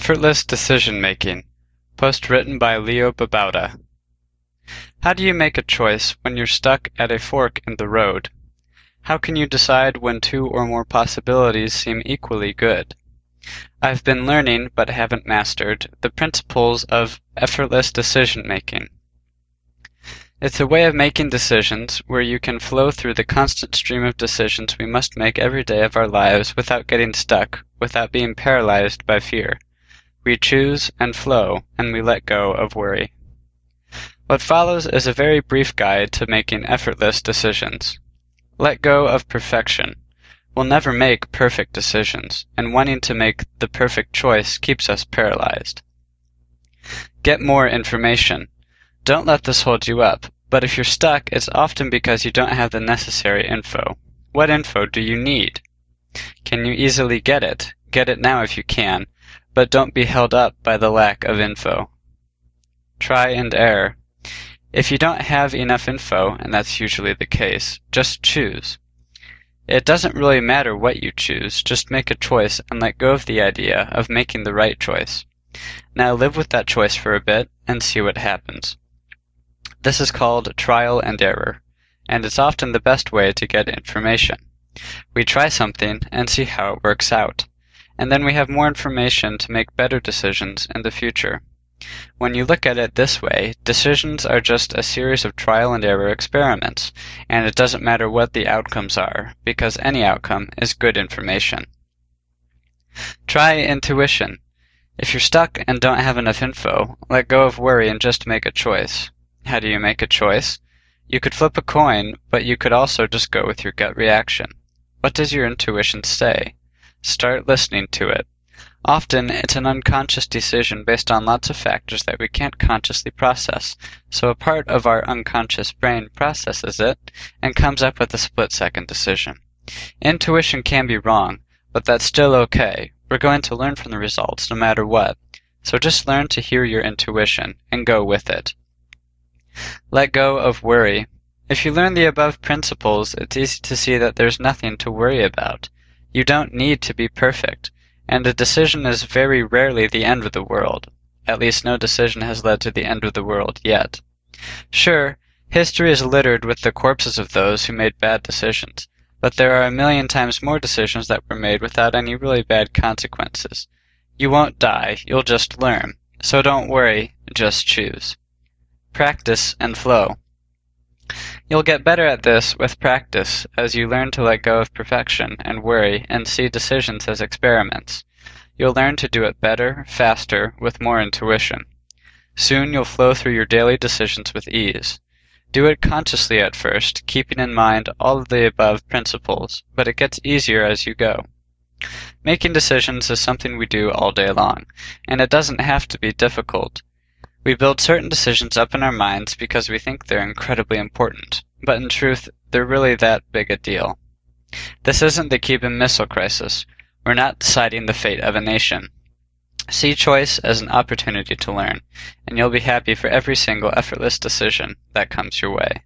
Effortless Decision Making. Post written by Leo Babauta. How do you make a choice when you're stuck at a fork in the road? How can you decide when two or more possibilities seem equally good? I've been learning, but haven't mastered, the principles of effortless decision making. It's a way of making decisions where you can flow through the constant stream of decisions we must make every day of our lives without getting stuck, without being paralyzed by fear. We choose and flow, and we let go of worry. What follows is a very brief guide to making effortless decisions. Let go of perfection. We'll never make perfect decisions, and wanting to make the perfect choice keeps us paralyzed. Get more information. Don't let this hold you up, but if you're stuck, it's often because you don't have the necessary info. What info do you need? Can you easily get it? Get it now if you can, but don't be held up by the lack of info. Try and error. If you don't have enough info, and that's usually the case, just choose. It doesn't really matter what you choose, just make a choice and let go of the idea of making the right choice. Now live with that choice for a bit and see what happens. This is called trial and error, and it's often the best way to get information. We try something and see how it works out and then we have more information to make better decisions in the future. When you look at it this way, decisions are just a series of trial and error experiments, and it doesn't matter what the outcomes are, because any outcome is good information. Try intuition. If you're stuck and don't have enough info, let go of worry and just make a choice. How do you make a choice? You could flip a coin, but you could also just go with your gut reaction. What does your intuition say? Start listening to it. Often, it's an unconscious decision based on lots of factors that we can't consciously process, so a part of our unconscious brain processes it and comes up with a split second decision. Intuition can be wrong, but that's still okay. We're going to learn from the results no matter what. So just learn to hear your intuition and go with it. Let go of worry. If you learn the above principles, it's easy to see that there's nothing to worry about. You don't need to be perfect, and a decision is very rarely the end of the world. At least no decision has led to the end of the world yet. Sure, history is littered with the corpses of those who made bad decisions, but there are a million times more decisions that were made without any really bad consequences. You won't die, you'll just learn. So don't worry, just choose. Practice and flow. You'll get better at this with practice as you learn to let go of perfection and worry and see decisions as experiments. You'll learn to do it better, faster, with more intuition. Soon you'll flow through your daily decisions with ease. Do it consciously at first, keeping in mind all of the above principles, but it gets easier as you go. Making decisions is something we do all day long, and it doesn't have to be difficult. We build certain decisions up in our minds because we think they're incredibly important, but in truth, they're really that big a deal. This isn't the Cuban Missile Crisis. We're not deciding the fate of a nation. See choice as an opportunity to learn, and you'll be happy for every single effortless decision that comes your way.